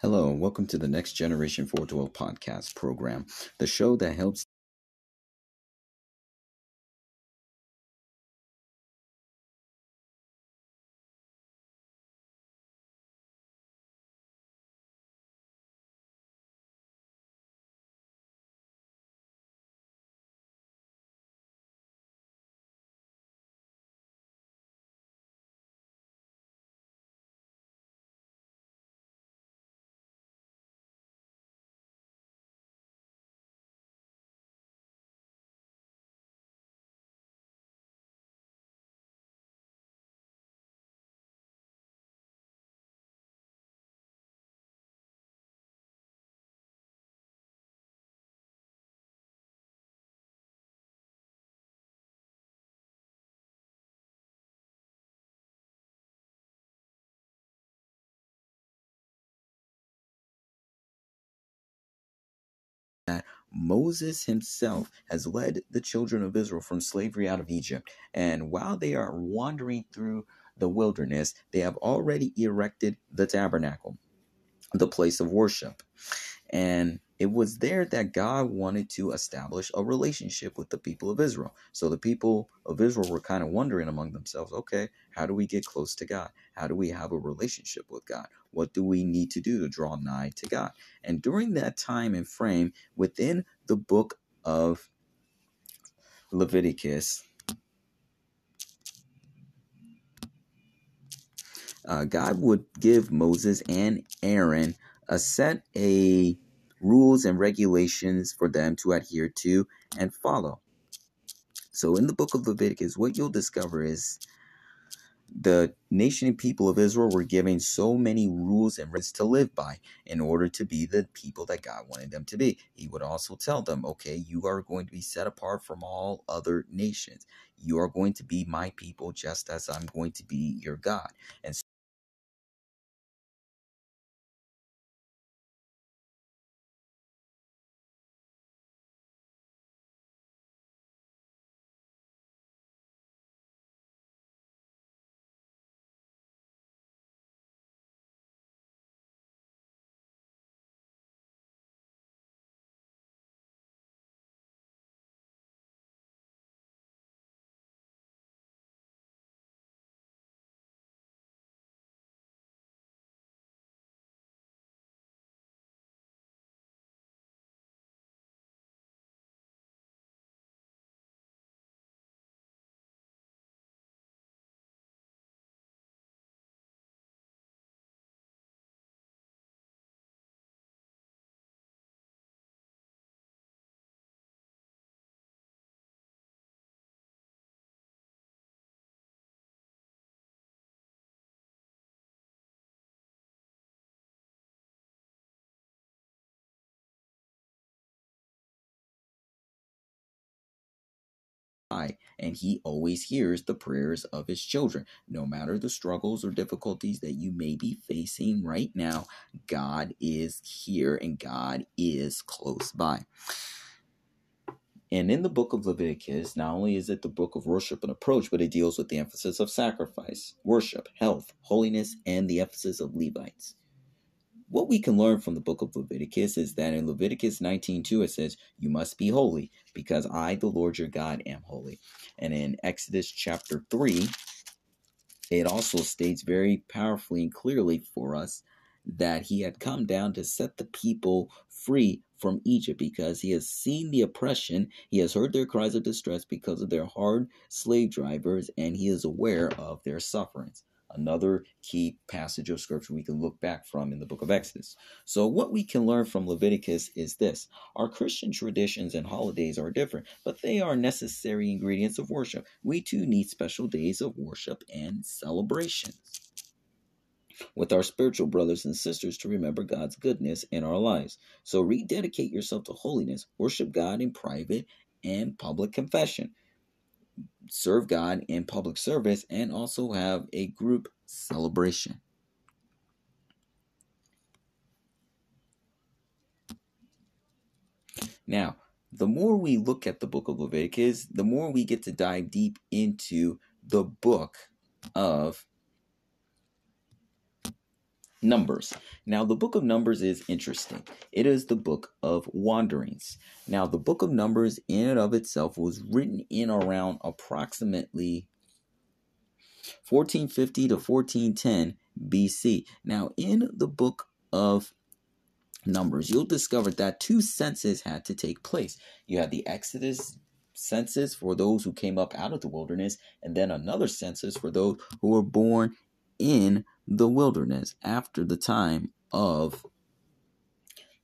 Hello, and welcome to the Next Generation 412 podcast program, the show that helps Moses himself has led the children of Israel from slavery out of Egypt. And while they are wandering through the wilderness, they have already erected the tabernacle, the place of worship. And it was there that God wanted to establish a relationship with the people of Israel. So the people of Israel were kind of wondering among themselves, okay, how do we get close to God? How do we have a relationship with God? What do we need to do to draw nigh to God? And during that time and frame within the book of Leviticus, uh, God would give Moses and Aaron a set a rules and regulations for them to adhere to and follow. So in the book of Leviticus, what you'll discover is the nation and people of Israel were given so many rules and rules to live by in order to be the people that God wanted them to be. He would also tell them, okay, you are going to be set apart from all other nations. You are going to be my people just as I'm going to be your God. And so and he always hears the prayers of his children. No matter the struggles or difficulties that you may be facing right now, God is here and God is close by. And in the book of Leviticus, not only is it the book of worship and approach, but it deals with the emphasis of sacrifice, worship, health, holiness, and the emphasis of Levites. What we can learn from the book of Leviticus is that in Leviticus 19:2 it says, "You must be holy, because I, the Lord your God, am holy." And in Exodus chapter 3, it also states very powerfully and clearly for us that he had come down to set the people free from Egypt because he has seen the oppression, he has heard their cries of distress because of their hard slave drivers, and he is aware of their sufferings. Another key passage of scripture we can look back from in the book of Exodus. So, what we can learn from Leviticus is this our Christian traditions and holidays are different, but they are necessary ingredients of worship. We too need special days of worship and celebrations with our spiritual brothers and sisters to remember God's goodness in our lives. So rededicate yourself to holiness, worship God in private and public confession, serve God in public service, and also have a group celebration. Now, the more we look at the book of Leviticus, the more we get to dive deep into the book of Numbers. Now, the book of Numbers is interesting. It is the book of wanderings. Now, the book of Numbers, in and of itself, was written in around approximately 1450 to 1410 BC. Now, in the book of Numbers, you'll discover that two censuses had to take place. You had the Exodus census for those who came up out of the wilderness, and then another census for those who were born in the wilderness after the time of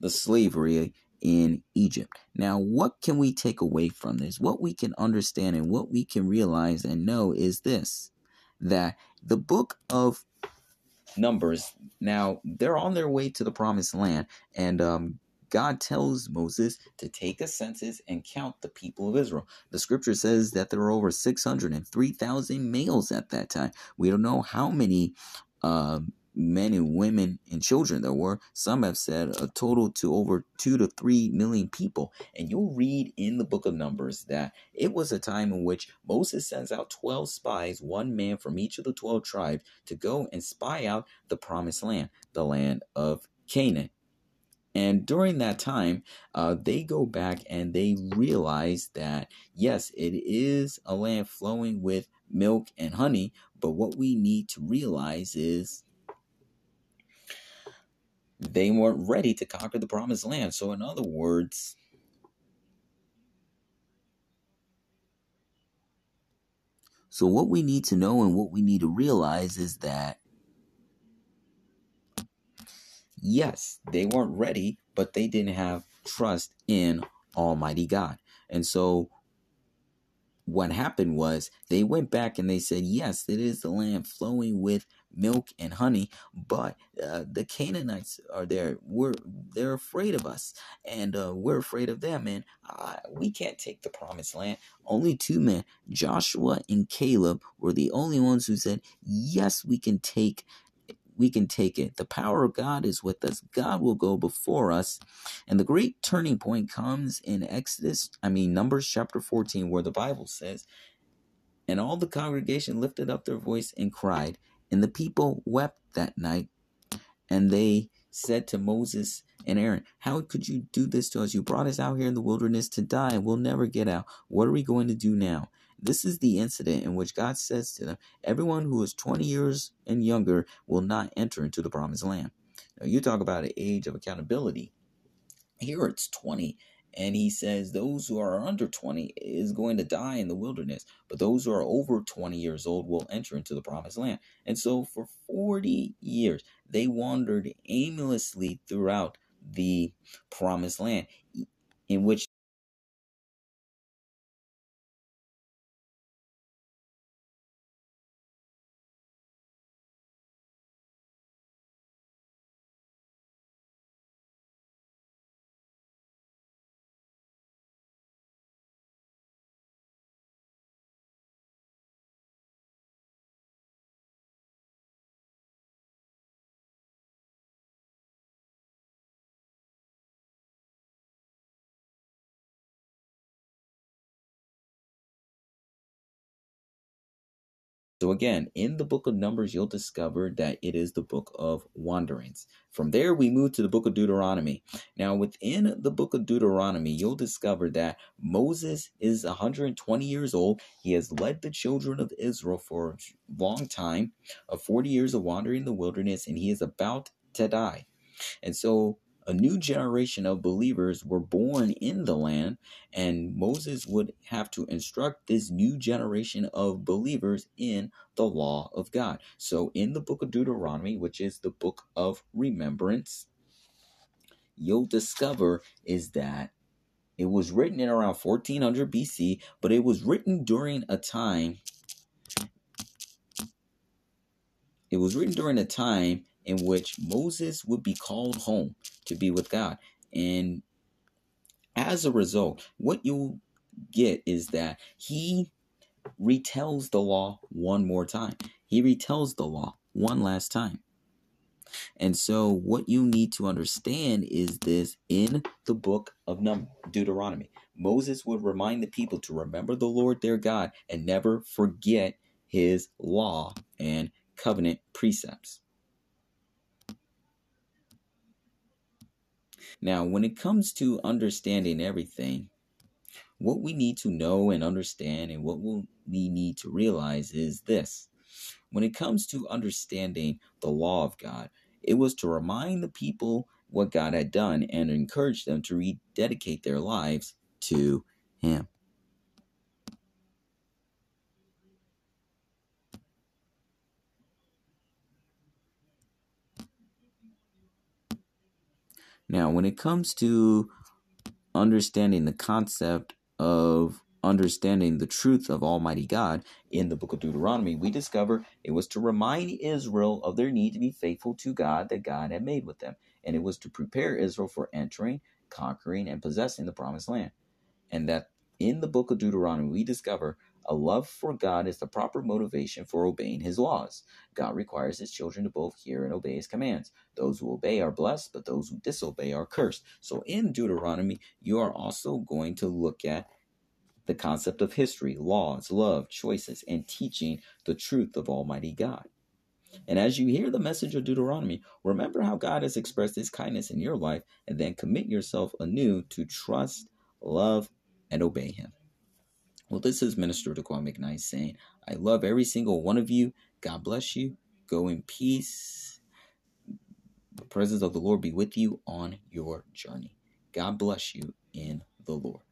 the slavery in Egypt. Now, what can we take away from this? What we can understand and what we can realize and know is this that the book of Numbers, now they're on their way to the promised land, and um, God tells Moses to take a census and count the people of Israel. The scripture says that there were over 603,000 males at that time. We don't know how many uh, men and women and children there were. Some have said a total to over two to three million people. And you'll read in the book of Numbers that it was a time in which Moses sends out 12 spies, one man from each of the 12 tribes, to go and spy out the promised land, the land of Canaan. And during that time, uh, they go back and they realize that, yes, it is a land flowing with milk and honey, but what we need to realize is they weren't ready to conquer the promised land. So, in other words, so what we need to know and what we need to realize is that yes, they weren't ready, but they didn't have trust in Almighty God. And so what happened was they went back and they said, Yes, it is the land flowing with milk and honey, but uh, the Canaanites are there. We're they're afraid of us, and uh, we're afraid of them. And uh, we can't take the promised land. Only two men, Joshua and Caleb, were the only ones who said, Yes, we can take we can take it. The power of God is with us. God will go before us. And the great turning point comes in Exodus, I mean, Numbers chapter 14, where the Bible says, And all the congregation lifted up their voice and cried, and the people wept that night. And they said to Moses and Aaron, How could you do this to us? You brought us out here in the wilderness to die, and we'll never get out. What are we going to do now? This is the incident in which God says to them, Everyone who is 20 years and younger will not enter into the promised land. Now, you talk about an age of accountability. Here it's 20. And he says those who are under 20 is going to die in the wilderness, but those who are over 20 years old will enter into the promised land. And so for 40 years, they wandered aimlessly throughout the promised land, in which So, again, in the book of Numbers, you'll discover that it is the book of wanderings. From there, we move to the book of Deuteronomy. Now, within the book of Deuteronomy, you'll discover that Moses is 120 years old. He has led the children of Israel for a long time, of 40 years of wandering in the wilderness, and he is about to die. And so a new generation of believers were born in the land, and Moses would have to instruct this new generation of believers in the law of God. So, in the book of Deuteronomy, which is the book of remembrance, you'll discover is that it was written in around 1400 BC, but it was written during a time. It was written during a time in which Moses would be called home to be with God. And as a result, what you'll get is that he retells the law one more time. He retells the law one last time. And so, what you need to understand is this in the book of Deuteronomy. Moses would remind the people to remember the Lord their God and never forget his law and covenant precepts. Now, when it comes to understanding everything, what we need to know and understand, and what we need to realize is this. When it comes to understanding the law of God, it was to remind the people what God had done and encourage them to rededicate their lives to Him. Now, when it comes to understanding the concept of understanding the truth of Almighty God in the book of Deuteronomy, we discover it was to remind Israel of their need to be faithful to God that God had made with them. And it was to prepare Israel for entering, conquering, and possessing the promised land. And that in the book of Deuteronomy, we discover a love for God is the proper motivation for obeying his laws. God requires his children to both hear and obey his commands. Those who obey are blessed, but those who disobey are cursed. So in Deuteronomy, you are also going to look at the concept of history, laws, love, choices, and teaching the truth of Almighty God. And as you hear the message of Deuteronomy, remember how God has expressed his kindness in your life and then commit yourself anew to trust, love, and obey him. Well, this is Minister Daqwon McKnight saying, I love every single one of you. God bless you. Go in peace. The presence of the Lord be with you on your journey. God bless you in the Lord.